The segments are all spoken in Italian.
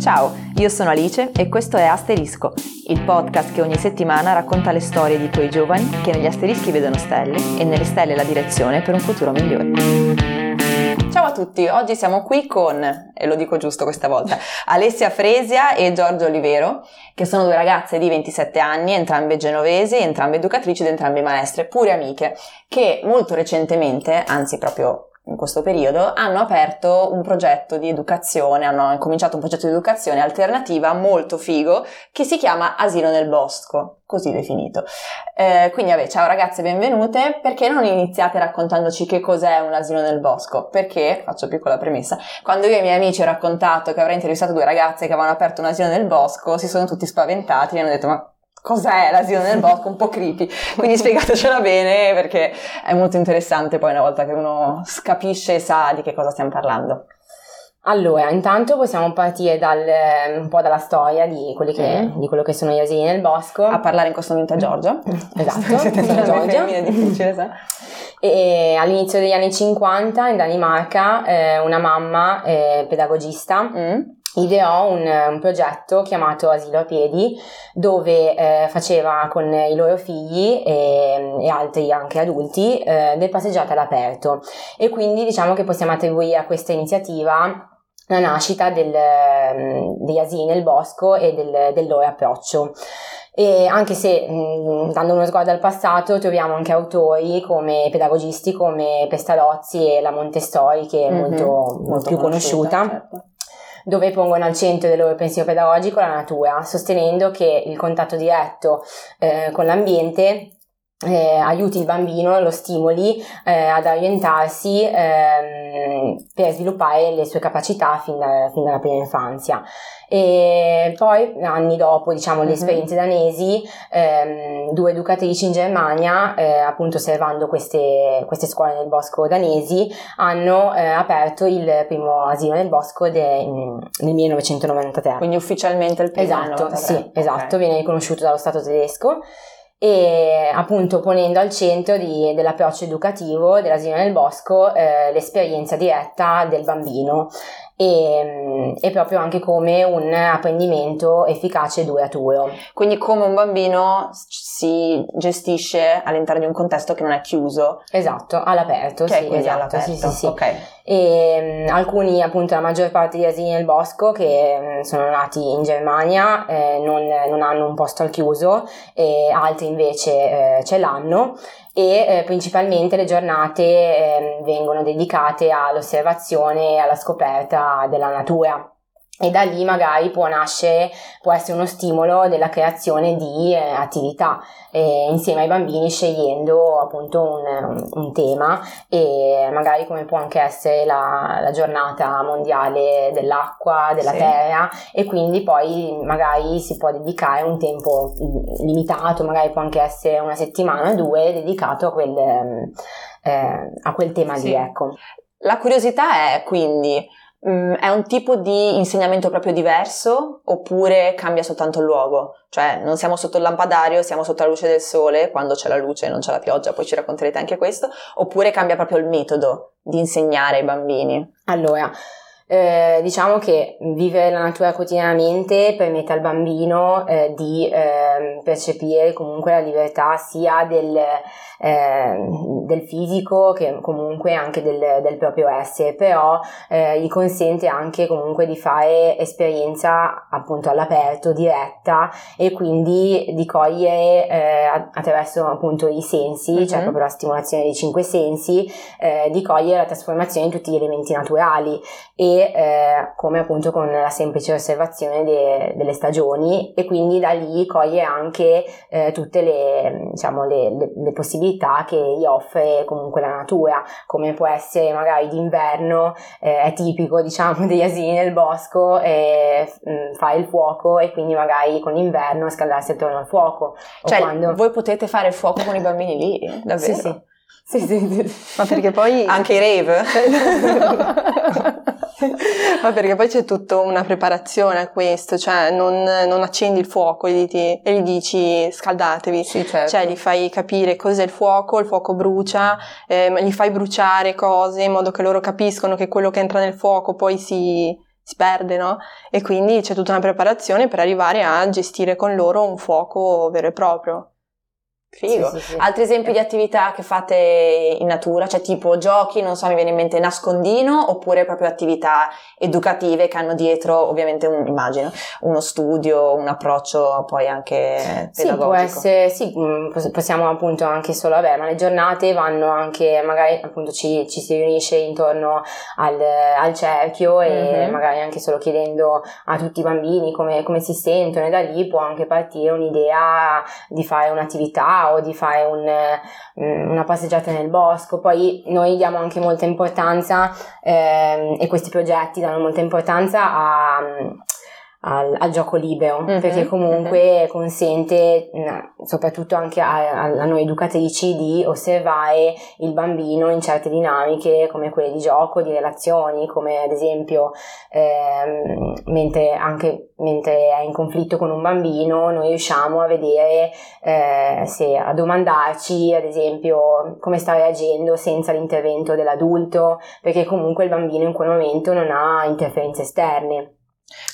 Ciao, io sono Alice e questo è Asterisco, il podcast che ogni settimana racconta le storie di quei giovani che negli asterischi vedono stelle e nelle stelle la direzione per un futuro migliore. Ciao a tutti, oggi siamo qui con, e lo dico giusto questa volta, Alessia Fresia e Giorgio Olivero, che sono due ragazze di 27 anni, entrambe genovesi, entrambe educatrici ed entrambe maestre, pure amiche, che molto recentemente, anzi proprio in questo periodo, hanno aperto un progetto di educazione, hanno cominciato un progetto di educazione alternativa molto figo che si chiama Asilo nel Bosco, così definito. Eh, quindi, vabbè, ciao ragazze, benvenute. Perché non iniziate raccontandoci che cos'è un asilo nel bosco? Perché, faccio piccola premessa, quando io e i miei amici ho raccontato che avrei intervistato due ragazze che avevano aperto un asilo nel bosco, si sono tutti spaventati e hanno detto ma cos'è l'asilo nel bosco, un po' creepy, quindi spiegatecela bene perché è molto interessante poi una volta che uno capisce e sa di che cosa stiamo parlando. Allora, intanto possiamo partire dal, un po' dalla storia di, che, mm. di, quello che sono gli asili nel bosco. A parlare in questo momento a Giorgio. Esatto, sono Giorgio. È difficile, sa? E all'inizio degli anni 50 in Danimarca eh, una mamma eh, pedagogista mm ideò un, un, progetto chiamato Asilo a piedi dove eh, faceva con i loro figli e, e altri anche adulti eh, delle passeggiate all'aperto e quindi diciamo che possiamo attribuire a questa iniziativa la nascita del, degli asili nel bosco e del, del loro approccio. E anche se mh, dando uno sguardo al passato troviamo anche autori come pedagogisti come Pestalozzi e la Montessori che è mm-hmm. molto, molto, molto, più conosciuta. conosciuta certo dove pongono al centro del loro pensiero pedagogico la natura, sostenendo che il contatto diretto eh, con l'ambiente eh, aiuti il bambino, lo stimoli eh, ad orientarsi ehm, per sviluppare le sue capacità fin, da, fin, dalla prima infanzia. E poi, anni dopo, diciamo, le mhm. esperienze danesi, ehm, due educatrici in Germania, eh, appunto osservando queste, queste, scuole nel bosco danesi, hanno eh, aperto il primo asilo nel bosco de, nel 1993. Quindi ufficialmente il primo Esatto, sì, esatto, okay. viene riconosciuto dallo Stato tedesco e appunto ponendo al centro di, dell'approccio educativo dell'asilo nel bosco eh, l'esperienza diretta del bambino e, e, proprio anche come un apprendimento efficace e duraturo. Quindi come un bambino si gestisce all'interno di un contesto che non è chiuso. Esatto, all'aperto. Che sì, esatto, all'aperto. Sì, sì, sì. Okay. E, um, alcuni, appunto, la maggior parte degli asili nel bosco che um, sono nati in Germania eh, non, non, hanno un posto al chiuso e altri invece eh, ce l'hanno e eh, principalmente le giornate eh, vengono dedicate all'osservazione e alla scoperta della natura e da lì magari può nascere, può essere uno stimolo della creazione di eh, attività eh, insieme ai bambini scegliendo appunto un, un, tema e magari come può anche essere la, la giornata mondiale dell'acqua, della sì. terra e quindi poi magari si può dedicare un tempo limitato, magari può anche essere una settimana o due dedicato a quel, eh, a quel tema sì. lì. Ecco. La curiosità è quindi Mm, è un tipo di insegnamento proprio diverso oppure cambia soltanto il luogo? Cioè non siamo sotto il lampadario, siamo sotto la luce del sole, quando c'è la luce e non c'è la pioggia, poi ci racconterete anche questo, oppure cambia proprio il metodo di insegnare ai bambini? Allora, eh, diciamo che vivere la natura quotidianamente permette al bambino eh, di eh, percepire comunque la libertà sia del, ehm, del, fisico che comunque anche del, del proprio essere, però eh, gli consente anche comunque di fare esperienza appunto all'aperto, diretta e quindi di cogliere eh, attraverso appunto i sensi, mm-hmm. cioè proprio la stimolazione dei cinque sensi, eh, di cogliere la trasformazione di tutti gli elementi naturali e eh, come appunto con la semplice osservazione de, delle stagioni e quindi da lì coglie anche eh, tutte le, diciamo, le, le, le, possibilità che gli offre comunque la natura, come può essere magari d'inverno, eh, è tipico diciamo degli asili nel bosco mh, mm, fare il fuoco e quindi magari con l'inverno scaldarsi attorno al fuoco. Cioè quando... voi potete fare il fuoco con i bambini lì, davvero? Sì, sì. Sì, sì, sì. Ma perché poi... Anche i rave? Ma perché poi c'è tutta una preparazione a questo, cioè non, non accendi il fuoco e gli, e gli dici scaldatevi, sì, certo. cioè gli fai capire cos'è il fuoco, il fuoco brucia, eh, gli fai bruciare cose in modo che loro capiscono che quello che entra nel fuoco poi si, si perde, no? E quindi c'è tutta una preparazione per arrivare a gestire con loro un fuoco vero e proprio. Figo. Sì, sì, sì. Altri esempi di attività che fate in natura, cioè tipo giochi, non so, mi viene in mente nascondino, oppure proprio attività educative che hanno dietro, ovviamente, un, immagino, uno studio, un approccio poi anche pedagogico. Sì, può essere, sì, mm, possiamo appunto anche solo, vabbè, ma le giornate vanno anche, magari appunto ci, ci si riunisce intorno al, al cerchio e mm-hmm. magari anche solo chiedendo a tutti i bambini come, come si sentono e da lì può anche partire un'idea di fare un'attività o di fare un, mm, una passeggiata nel bosco. Poi noi diamo anche molta importanza eh, e questi progetti danno molta importanza a al, al gioco libero, mm-hmm, perché comunque mm-hmm. consente, soprattutto anche a, a, noi educatrici, di osservare il bambino in certe dinamiche come quelle di gioco, di relazioni, come ad esempio ehm, mentre, anche mentre è in conflitto con un bambino, noi riusciamo a vedere eh, se a domandarci, ad esempio, come sta reagendo senza l'intervento dell'adulto, perché comunque il bambino in quel momento non ha interferenze esterne.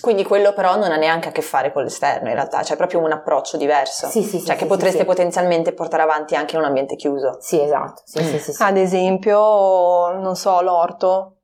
Quindi quello però non ha neanche a che fare con l'esterno in realtà, c'è proprio un approccio diverso. Sì, sì, sì. Cioè sì, che sì, potreste sì. potenzialmente portare avanti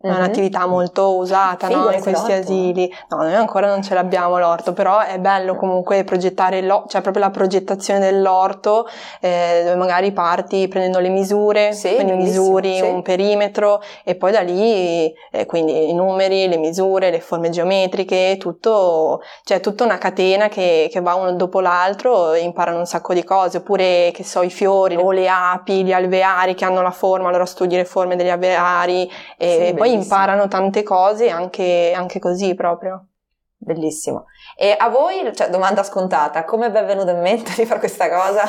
esatto. È mm-hmm. un'attività molto usata no? in questi l'orto. asili. No, noi ancora non ce l'abbiamo l'orto, però è bello comunque progettare l'orto, cioè proprio la progettazione dell'orto, eh, dove magari parti prendendo le misure, sì, quindi misuri sì. un perimetro e poi da lì, eh, quindi i numeri, le misure, le forme geometriche, tutto, cioè tutta una catena che, che va uno dopo l'altro e imparano un sacco di cose, oppure che so, i fiori o le api, gli alveari che hanno la forma, allora studi le forme degli alveari e sì, poi imparano tante cose anche, anche così proprio. Bellissimo. E a voi, cioè, domanda scontata, come vi è venuto in mente di fare questa cosa?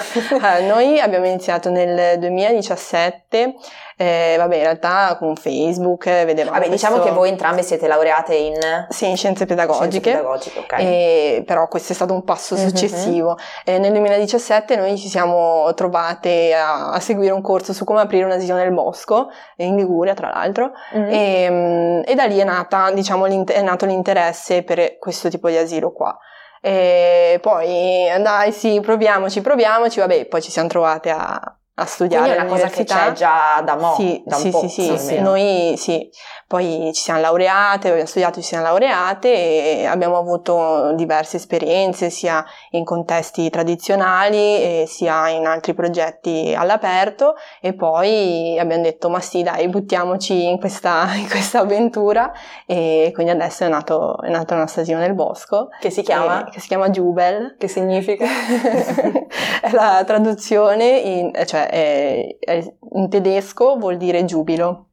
Eh, noi abbiamo iniziato nel 2017, eh, vabbè, in realtà con Facebook eh, vedevamo. Vabbè, diciamo questo... diciamo che voi entrambe siete laureate in. Sì, in scienze pedagogiche. Scienze pedagogiche, ok. E, però questo è stato un passo mhm. successivo. Mm-hmm. nel 2017 noi ci siamo trovate a, a, seguire un corso su come aprire un asilo nel bosco, in Liguria tra l'altro, mm-hmm. e, mm, e, da lì è, nata, diciamo, è nato l'interesse per questo tipo di asilo qua. E poi dai sì, proviamoci, proviamoci, vabbè, poi ci siamo trovate a, a studiare Quindi è una cosa che c'è già da mo', sì, da sì, po', sì, sì, sì, noi sì, poi ci siamo laureate, abbiamo studiato, ci siamo laureate e abbiamo avuto diverse esperienze sia in contesti tradizionali sia in altri progetti all'aperto e poi abbiamo detto ma sì dai buttiamoci in questa, in questa avventura e quindi adesso è nato, è nato asilo nel bosco che si chiama? E, che si chiama Jubel che significa? è la traduzione in, cioè è, è, in tedesco vuol dire giubilo.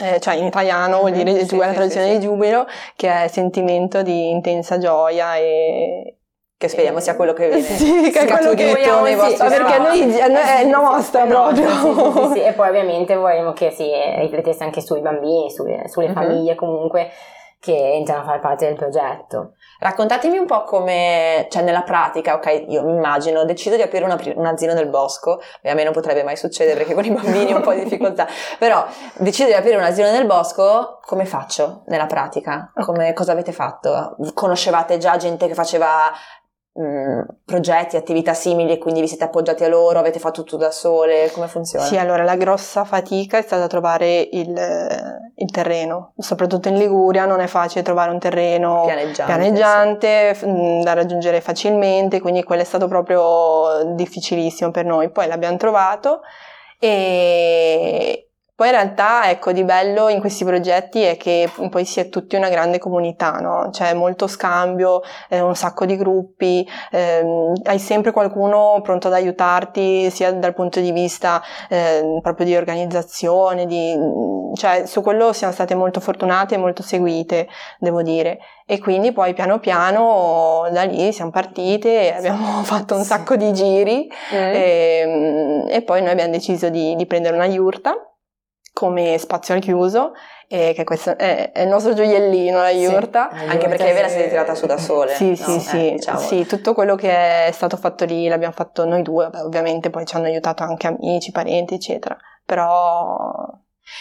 Eh, cioè in italiano vuol dire mm-hmm, sì, la traduzione sì, di giubilo, che è sentimento di intensa gioia e, che speriamo sia quello che viene sì, che è quello che vogliamo nei vostri sì, perché noi è il nostro proprio. sì, e poi ovviamente vorremmo che si riflettesse anche sui bambini sulle, sulle uh-huh. famiglie comunque che entrano a fare parte del progetto Raccontatemi un po' come, cioè nella pratica, ok, io mi immagino, decido di aprire una, un asilo nel bosco, e a me non potrebbe mai succedere perché con i bambini ho un po' di difficoltà, però decido di aprire un asilo nel bosco, come faccio nella pratica? Come, cosa avete fatto? Conoscevate già gente che faceva Mm, progetti, attività simili e quindi vi siete appoggiati a loro, avete fatto tutto da sole, come funziona? Sì, allora la grossa fatica è stata trovare il, il terreno, soprattutto in Liguria non è facile trovare un terreno pianeggiante, pianeggiante sì. Mm, da raggiungere facilmente, quindi quello è stato proprio difficilissimo per noi. Poi l'abbiamo trovato e, poi in realtà, ecco, di bello in questi progetti è che poi si è tutti una grande comunità, no? C'è molto scambio, eh, un sacco di gruppi, ehm, hai sempre qualcuno pronto ad aiutarti, sia dal punto di vista eh, proprio di organizzazione, di, cioè su quello siamo state molto fortunate e molto seguite, devo dire. E quindi poi piano piano da lì siamo partite, e abbiamo fatto un sacco di giri mm. e, ehm, e, poi noi abbiamo deciso di, di prendere una yurta come spazio al chiuso e che questo è, è il nostro gioiellino, la yurta. Sì, anche perché ve la siete tirata su da sole. Sì, no? sì, sì, eh, diciamo. sì, tutto quello che è stato fatto lì l'abbiamo fatto noi due, Beh, ovviamente poi ci hanno aiutato anche amici, parenti, eccetera, però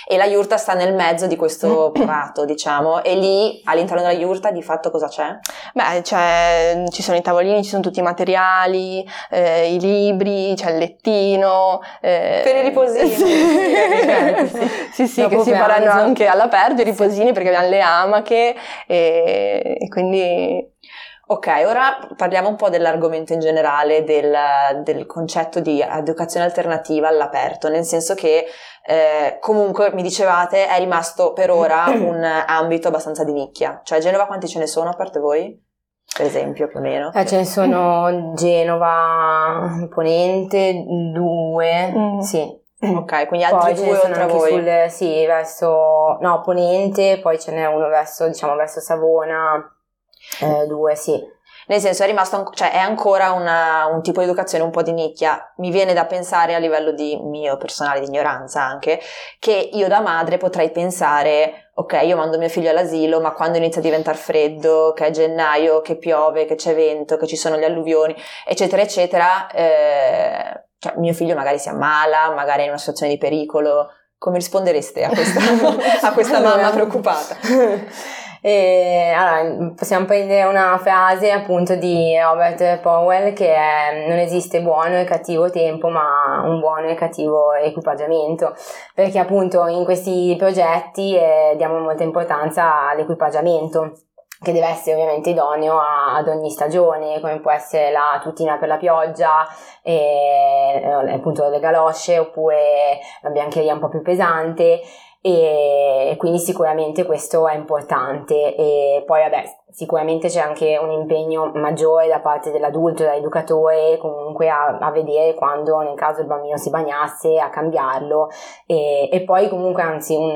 E la yurta sta nel mezzo di questo prato, diciamo, e lì all'interno della yurta di fatto cosa c'è? Beh, c'è, ci sono i tavolini, ci sono tutti i materiali, eh, i libri, c'è il lettino. Eh, per i riposini. Sì, sì, sì che si faranno anche all'aperto i riposini perché abbiamo le amache e, e quindi Ok, ora parliamo un po' dell'argomento in generale del, del, concetto di educazione alternativa all'aperto, nel senso che eh, comunque mi dicevate è rimasto per ora un ambito abbastanza di nicchia, cioè a Genova quanti ce ne sono a parte voi? Per esempio, più o meno. Eh, ce ne sono Genova, Ponente, due, mm. sì. Ok, quindi altri poi due oltre a voi? Sul, sì, verso, no, Ponente, poi ce n'è uno verso, diciamo, verso Savona, eh, due, sì. Nel senso è rimasto, cioè è ancora una, un tipo di educazione un po' di nicchia. Mi viene da pensare a livello di mio personale, di ignoranza anche, che io da madre potrei pensare, ok, io mando mio figlio all'asilo, ma quando inizia a diventare freddo, che è gennaio, che piove, che c'è vento, che ci sono le alluvioni, eccetera, eccetera, eh, cioè mio figlio magari si ammala, magari è in una situazione di pericolo. Come rispondereste a questa, a questa mamma preoccupata? E, allora, possiamo prendere una frase appunto di Robert Powell che è non esiste buono e cattivo tempo ma un buono e cattivo equipaggiamento perché appunto in questi progetti eh, diamo molta importanza all'equipaggiamento che deve essere ovviamente idoneo a, ad ogni stagione, come può essere la tutina per la pioggia, e, eh, appunto le galosce oppure la biancheria un po' più pesante e quindi sicuramente questo è importante e poi vabbè sicuramente c'è anche un impegno maggiore da parte dell'adulto, dell'educatore comunque a, a vedere quando nel caso il bambino si bagnasse a cambiarlo e, e poi comunque anzi un,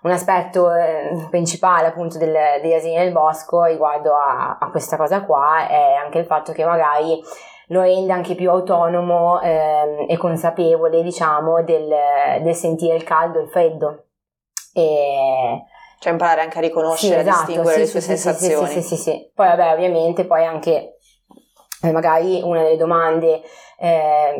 un aspetto eh, principale appunto del, degli asili nel bosco riguardo a, a questa cosa qua è anche il fatto che magari lo rende anche più autonomo eh, e consapevole, diciamo, del, del, sentire il caldo e il freddo. E... Cioè imparare anche a riconoscere, sì, esatto, a distinguere sì, le sue sì, sensazioni. Sì, sì, sì, sì. Poi vabbè, ovviamente poi anche eh, magari una delle domande eh,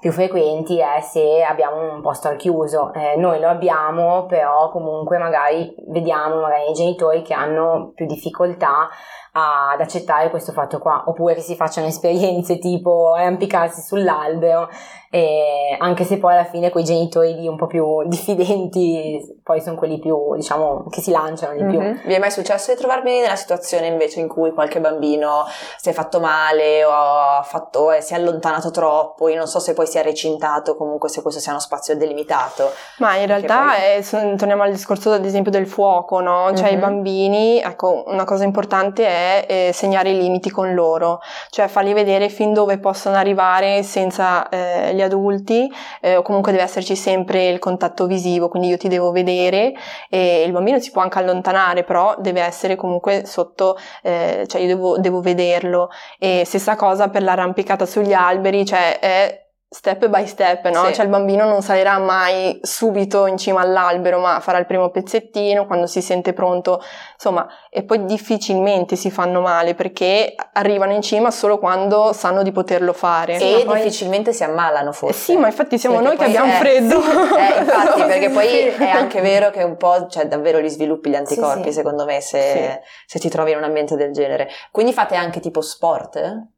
più frequenti è se abbiamo un posto al chiuso. Eh, noi lo abbiamo, però comunque magari vediamo magari i genitori che hanno più difficoltà ad accettare questo fatto qua, oppure che si facciano esperienze tipo arrampicarsi sull'albero, eh, anche se poi alla fine quei genitori lì un po' più diffidenti poi sono quelli più, diciamo, che si lanciano di più. Mm-hmm. Vi è mai successo di trovarvi nella situazione invece in cui qualche bambino si è fatto male o fatto, eh, si è allontanato troppo? Io non so se poi si è recintato, comunque se questo sia uno spazio delimitato. Ma in realtà, poi... è, torniamo al discorso ad esempio del fuoco, no? Cioè mm-hmm. i bambini, ecco, una cosa importante è eh, segnare i limiti con loro, cioè fargli vedere fin dove possono arrivare senza eh, gli adulti eh, o comunque deve esserci sempre il contatto visivo, quindi io ti devo vedere e il bambino si può anche allontanare, però deve essere comunque sotto, eh, cioè io devo, devo vederlo. E stessa cosa per l'arrampicata sugli alberi, cioè è step by step, no? Sì. Cioè il bambino non salirà mai subito in cima all'albero, ma farà il primo pezzettino quando si sente pronto, insomma, e poi difficilmente si fanno male perché arrivano in cima solo quando sanno di poterlo fare. E poi... difficilmente si ammalano forse. Eh sì, ma infatti siamo perché noi che abbiamo è... freddo. Sì, eh, infatti, perché poi è anche vero che un po', cioè davvero li sviluppi gli anticorpi, sì, secondo me, se, se ti trovi in un ambiente del genere. Quindi fate anche tipo sport?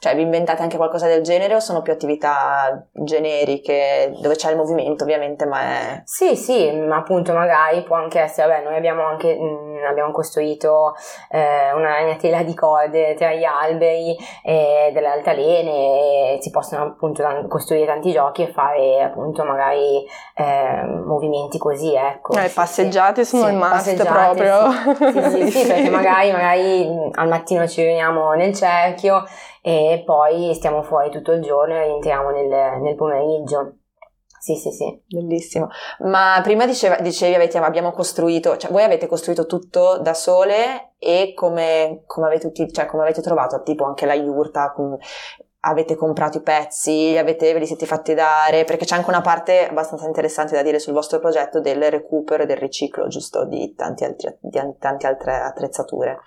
Cioè, vi inventate anche qualcosa del genere o sono più attività generiche dove c'è il movimento ovviamente, ma è... Sì, sì, ma appunto magari può anche essere, vabbè, noi abbiamo anche, mh, abbiamo costruito eh, una ragnatela di corde tra gli alberi e delle altalene e si possono appunto costruire tanti giochi e fare appunto magari eh, movimenti così, ecco. Eh, passeggiate sì, sono sì, il must proprio. Sì, sì, sì, sì perché magari, magari al mattino ci riuniamo nel cerchio e poi stiamo fuori tutto il giorno e entriamo nel, nel pomeriggio. Sì, sì, sì. Bellissimo. Ma prima diceva, dicevi avete, abbiamo costruito, cioè voi avete costruito tutto da sole e come, come, avete, cioè, come avete trovato tipo anche la yurta, com, avete comprato i pezzi, avete, ve li siete fatti dare, perché c'è anche una parte abbastanza interessante da dire sul vostro progetto del recupero e del riciclo, giusto, di tante altre attrezzature.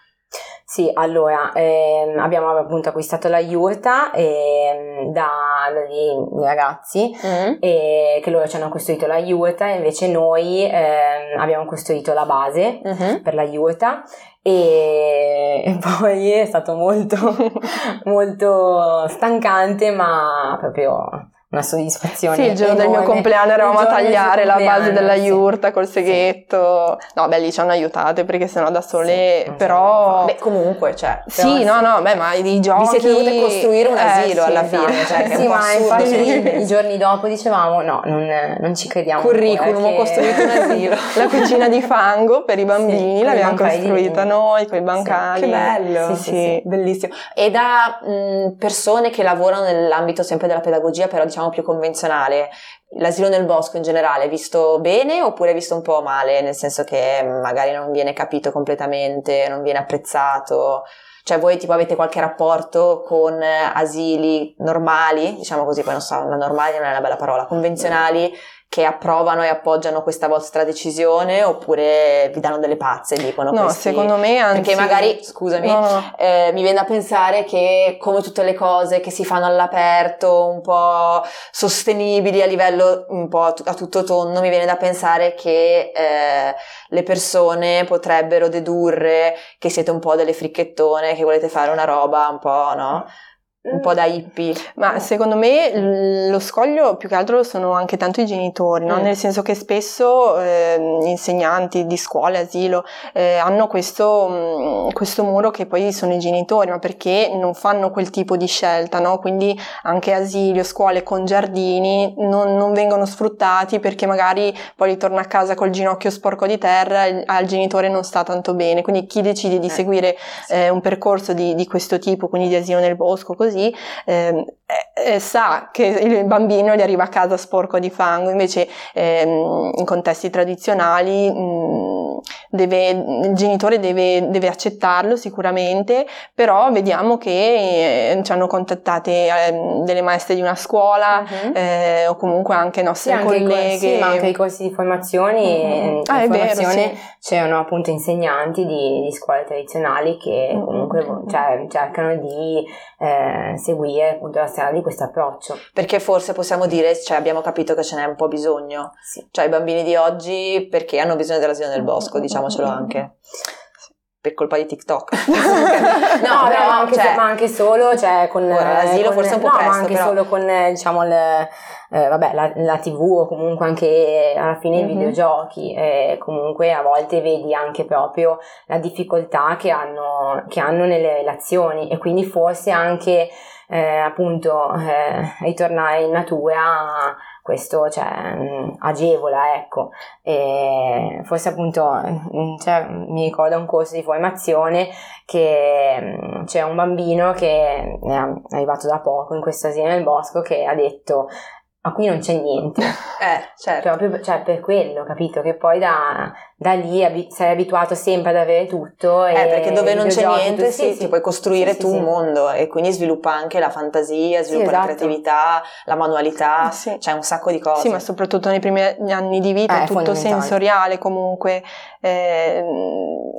Sì, allora ehm, abbiamo appunto acquistato la yurta ehm, da, dei ragazzi mm. e, che loro ci hanno costruito la yurta e invece noi ehm, abbiamo costruito la base mm-hmm. per la yurta e, e poi è stato molto, molto stancante ma proprio una soddisfazione. Sì, il giorno enorme. del mio compleanno eravamo a tagliare la base della yurta sì. col seghetto. Sì. No, beh, lì ci hanno aiutate perché sennò da sole, sì, però... Beh, comunque, cioè... Sì, no, no, beh, ma i giochi... Vi siete dovute costruire un asilo eh, alla fine, esatto. cioè, sì, ma infatti i giorni dopo dicevamo, no, non, non ci crediamo. Curriculum, ho costruito un asilo. la cucina di fango per i bambini l'abbiamo costruita noi, con i bancali. Che bello! Sì, sì, bellissimo. E da mh, persone che lavorano nell'ambito sempre della pedagogia, però diciamo diciamo più convenzionale, l'asilo nel bosco in generale è visto bene oppure è visto un po' male, nel senso che magari non viene capito completamente, non viene apprezzato? Cioè voi tipo avete qualche rapporto con asili normali, diciamo così, poi non so, la normale non è una bella parola, convenzionali che approvano e appoggiano questa vostra decisione oppure vi danno delle pazze dicono no questi... secondo me anzi perché magari scusami no. eh, mi viene da pensare che come tutte le cose che si fanno all'aperto un po' sostenibili a livello un po' a tutto tondo mi viene da pensare che eh, le persone potrebbero dedurre che siete un po' delle fricchettone che volete fare una roba un po' no un po' da hippie. Ma secondo me lo scoglio più che altro sono anche tanto i genitori, no? mm. nel senso che spesso eh, insegnanti di scuola, asilo, eh, hanno questo, mh, mm, questo, muro che poi sono i genitori, ma perché non fanno quel tipo di scelta, no? quindi anche asili o scuole con giardini non, non, vengono sfruttati perché magari poi ritorna a casa col ginocchio sporco di terra e al genitore non sta tanto bene, quindi chi decide di eh. seguire eh, un percorso di, di questo tipo, quindi di asilo nel bosco, così, così, ehm, eh, sa che il bambino gli arriva a casa sporco di fango, invece ehm, in contesti tradizionali mh, mm, deve, il genitore deve, deve, accettarlo sicuramente, però vediamo che eh, ci hanno contattate eh, delle maestre di una scuola uh-huh. eh, o comunque anche nostre sì, colleghe. Anche sì, ma anche i corsi di formazione, uh-huh. ah, formazione vero, sì. c'erano appunto insegnanti di, di scuole tradizionali che uh-huh. comunque cioè, cercano di eh, seguire appunto la strada di questo approccio. Perché forse possiamo dire, cioè abbiamo capito che ce n'è un po' bisogno. Sì. Cioè i bambini di oggi perché hanno bisogno dell'asilo nel bosco, diciamocelo anche per colpa di TikTok. no, no, però anche, cioè, ma anche solo, cioè con l'asilo con, forse un po' no, presto, ma anche però. solo con diciamo il, eh, vabbè, la, la, TV o comunque anche alla fine mm-hmm. i videogiochi, eh, comunque a volte vedi anche proprio la difficoltà che hanno, che hanno nelle relazioni e quindi forse anche eh, appunto eh, ritornare in natura questo cioè, mm, agevola, ecco. E forse appunto mm, cioè, mi ricordo un corso di formazione che mm, c'è un bambino che è arrivato da poco in questo asilo nel bosco che ha detto ma qui non c'è niente. eh, certo. Proprio cioè, per quello, capito? Che poi da, da lì abi- sei abituato sempre ad avere tutto. eh, perché dove non c'è niente, sì, sì, ti puoi costruire sì, tu un mondo e quindi sviluppa anche la fantasia, sviluppa esatto. la creatività, la manualità, c'è cioè un sacco di cose. Sì, ma soprattutto nei primi anni di vita eh, è tutto sensoriale comunque. Eh,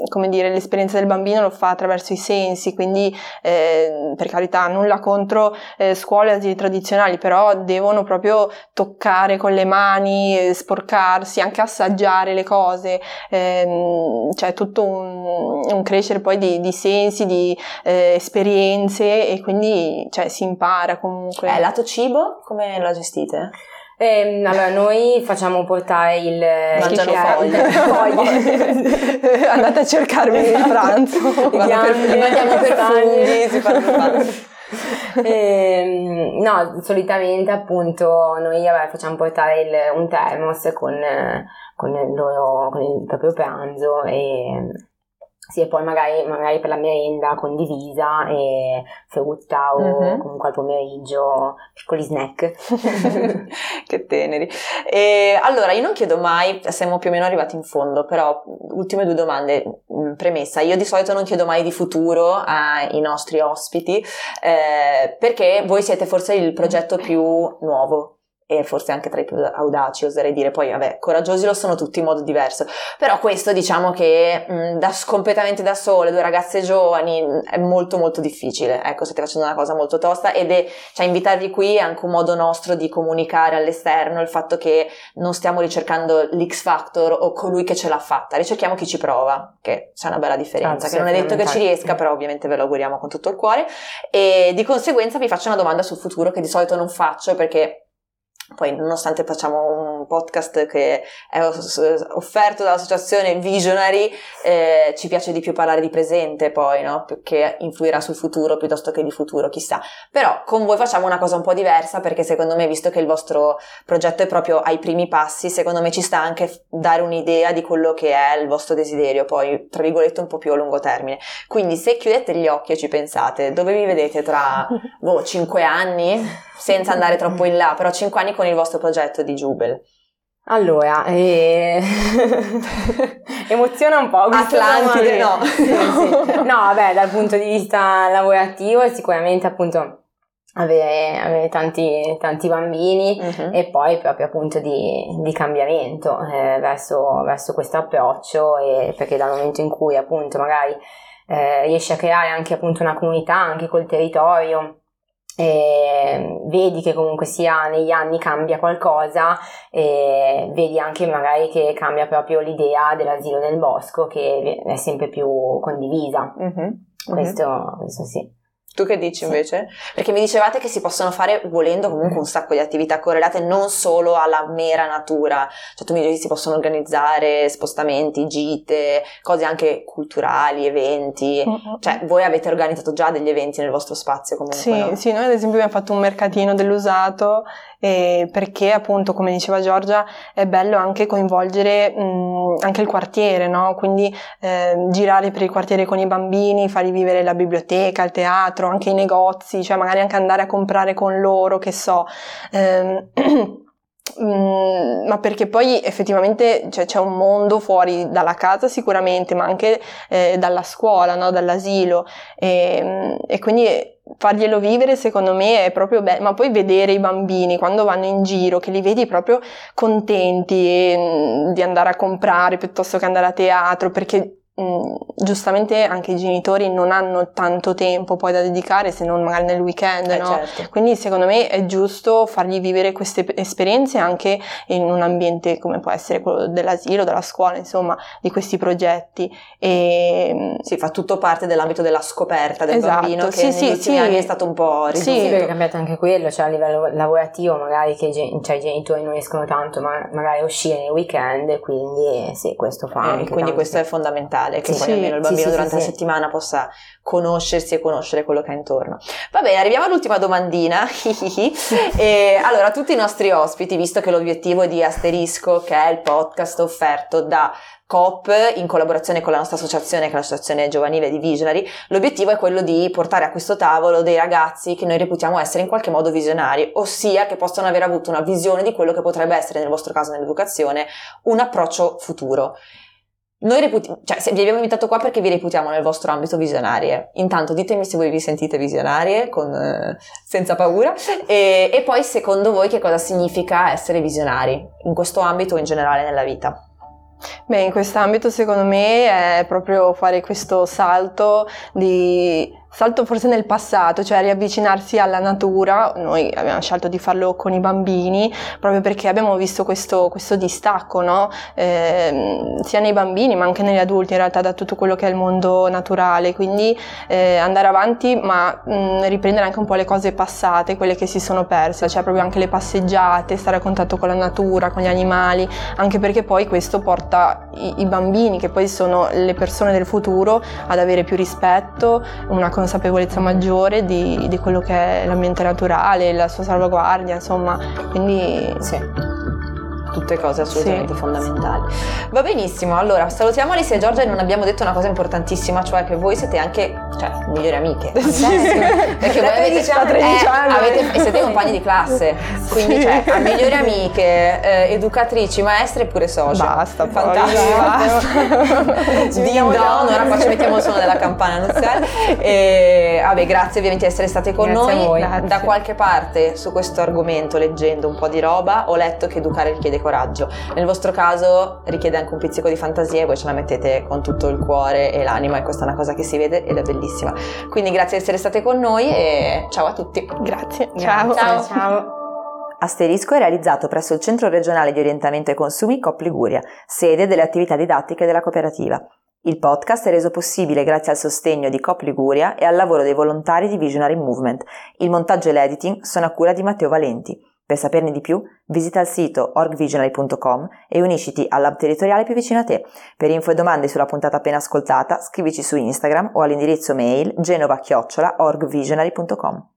come dire, l'esperienza del bambino lo fa attraverso i sensi, quindi eh, per carità nulla contro eh, scuole tradizionali, però devono proprio toccare con le mani, eh, sporcarsi, anche assaggiare le cose, eh, c'è tutto un, un, crescere poi di, di sensi, di eh, esperienze e quindi cioè, si impara comunque. Eh, lato cibo, come la gestite? Eh, allora, noi facciamo portare il Mangiano foglie. foglie. Andate a cercarmi il pranzo. Andiamo per funghi, si fanno eh, no, solitamente appunto noi vabbè, facciamo portare il, un thermos con, con, il loro, con il proprio pranzo e sì, e poi magari, magari, per la merenda condivisa e frutta o uh-huh. comunque al pomeriggio piccoli snack. che teneri. E, allora, io non chiedo mai, siamo più o meno arrivati in fondo, però ultime due domande. Premessa, io di solito non chiedo mai di futuro ai nostri ospiti, eh, perché voi siete forse il progetto più nuovo e forse anche tra i più audaci, oserei dire, poi vabbè, coraggiosi lo sono tutti in modo diverso, però questo diciamo che mh, da, completamente da sole, due ragazze giovani, è molto molto difficile, ecco, state facendo una cosa molto tosta ed è, cioè invitarvi qui è anche un modo nostro di comunicare all'esterno il fatto che non stiamo ricercando l'X Factor o colui che ce l'ha fatta, ricerchiamo chi ci prova, che c'è una bella differenza, ah, che non è detto che ci riesca, però ovviamente ve lo auguriamo con tutto il cuore. E di conseguenza vi faccio una domanda sul futuro che di solito non faccio perché poi, nonostante facciamo un podcast che è offerto dall'associazione Visionary, eh, ci piace di più parlare di presente poi, no? Che influirà sul futuro piuttosto che di futuro, chissà. Però con voi facciamo una cosa un po' diversa perché secondo me, visto che il vostro progetto è proprio ai primi passi, secondo me ci sta anche dare un'idea di quello che è il vostro desiderio, poi, tra virgolette, un po' più a lungo termine. Quindi, se chiudete gli occhi e ci pensate, dove vi vedete tra, boh, 5 anni? senza andare troppo in là, però 5 anni con il vostro progetto di Jubel. Allora, eh... emoziona un po'. Atlantide, no. No, vabbè, dal punto di vista lavorativo sicuramente appunto avere, avere tanti, tanti, bambini uh-huh. e poi proprio appunto di, di cambiamento eh, verso, verso, questo approccio e perché dal momento in cui appunto magari eh, riesci a creare anche appunto una comunità anche col territorio eh, vedi che comunque sia negli anni cambia qualcosa e vedi anche magari che cambia proprio l'idea dell'asilo nel bosco che è sempre più condivisa. Mm-hmm. Questo, mm-hmm. questo sì. Tu che dici invece? Perché mi dicevate che si possono fare volendo comunque un sacco di attività correlate non solo alla mera natura, cioè tu mi dici si possono organizzare spostamenti, gite, cose anche culturali, eventi, mm-hmm. cioè voi avete organizzato già degli eventi nel vostro spazio comunque? Sì, no? sì noi ad esempio abbiamo fatto un mercatino dell'usato eh, perché appunto come diceva Giorgia è bello anche coinvolgere mh, anche il quartiere, no? quindi eh, girare per il quartiere con i bambini, fargli vivere la biblioteca, il teatro, anche i negozi, cioè magari anche andare a comprare con loro, che so. Eh, Mm, ma perché poi effettivamente cioè, c'è un mondo fuori dalla casa sicuramente, ma anche eh, dalla scuola, no? dall'asilo e, e, quindi farglielo vivere secondo me è proprio bello, ma poi vedere i bambini quando vanno in giro, che li vedi proprio contenti e, mm, di andare a comprare piuttosto che andare a teatro, perché Mm, giustamente anche i genitori non hanno tanto tempo poi da dedicare se non magari nel weekend, eh, no? certo. Quindi secondo me è giusto fargli vivere queste esperienze anche in un ambiente come può essere quello dell'asilo, della scuola, insomma, di questi progetti. E... Mm, sì, fa tutto parte dell'ambito della scoperta del esatto. bambino che sì, negli sì, sì. anni è stato un po' ridotto. Sì, perché è cambiato anche quello, cioè a livello lavorativo magari che cioè, i genitori non riescono tanto, ma magari a uscire nei weekend, quindi sì, questo fa. Eh, quindi tanto. questo è fondamentale generale, che sì, poi almeno il bambino sì, durante la settimana possa conoscersi e conoscere quello che ha intorno. Va bene, arriviamo all'ultima domandina. e, allora, tutti i nostri ospiti, visto che l'obiettivo è di Asterisco, che è il podcast offerto da COP in collaborazione con la nostra associazione, che è l'associazione giovanile di Visionary, l'obiettivo è quello di portare a questo tavolo dei ragazzi che noi reputiamo essere in qualche modo visionari, ossia che possono aver avuto una visione di quello che potrebbe essere, nel vostro caso nell'educazione, un approccio futuro. Noi reputiamo, cioè vi abbiamo invitato qua perché vi reputiamo nel vostro ambito visionarie. Intanto ditemi se voi vi sentite visionarie, con, eh, senza paura, e, e poi secondo voi che cosa significa essere visionari in questo ambito o in generale nella vita. Beh, in questo ambito secondo me è proprio fare questo salto di salto forse nel passato, cioè riavvicinarsi alla natura, noi abbiamo scelto di farlo con i bambini proprio perché abbiamo visto questo, questo distacco, no? eh, sia nei bambini ma anche negli adulti in realtà da tutto quello che è il mondo naturale, quindi eh, andare avanti ma mh, riprendere anche un po' le cose passate, quelle che si sono perse, cioè proprio anche le passeggiate, stare a contatto con la natura, con gli animali, anche perché poi questo porta i, i bambini, che poi sono le persone del futuro, ad avere più rispetto, una consapevolezza maggiore di, di quello che è l'ambiente naturale, la sua salvaguardia, insomma, quindi sì. Tutte cose assolutamente sì. fondamentali. Va benissimo, allora salutiamo Alice e Giorgia e non abbiamo detto una cosa importantissima, cioè che voi siete anche cioè, migliori amiche. Sì, sì. Perché voi avete, eh, avete, siete compagni di classe, quindi cioè, migliori amiche, eh, educatrici, maestre e pure social. Basta, fantastico. Basta. Din don, ora qua ci mettiamo il suono della campana nuziale. E, vabbè, grazie ovviamente di essere state con grazie noi. Da qualche parte su questo argomento, leggendo un po' di roba, ho letto che educare richiede coraggio. Nel vostro caso richiede anche un pizzico di fantasia e voi ce la mettete con tutto il cuore e l'anima e questa è una cosa che si vede ed è bellissima. Quindi grazie di essere state con noi e ciao a tutti. Grazie. Ciao. Ciao. ciao. Asterisco è realizzato presso il Centro regionale di orientamento ai consumi COP Liguria, sede delle attività didattiche della cooperativa. Il podcast è reso possibile grazie al sostegno di COP Liguria e al lavoro dei volontari di Visionary Movement. Il montaggio e l'editing sono a cura di Matteo Valenti. Per saperne di più, visita il sito orgvisionary.com e unisciti all'hub territoriale più vicino a te. Per info e domande sulla puntata appena ascoltata, scrivici su Instagram o all'indirizzo mail genova-orgvisionary.com.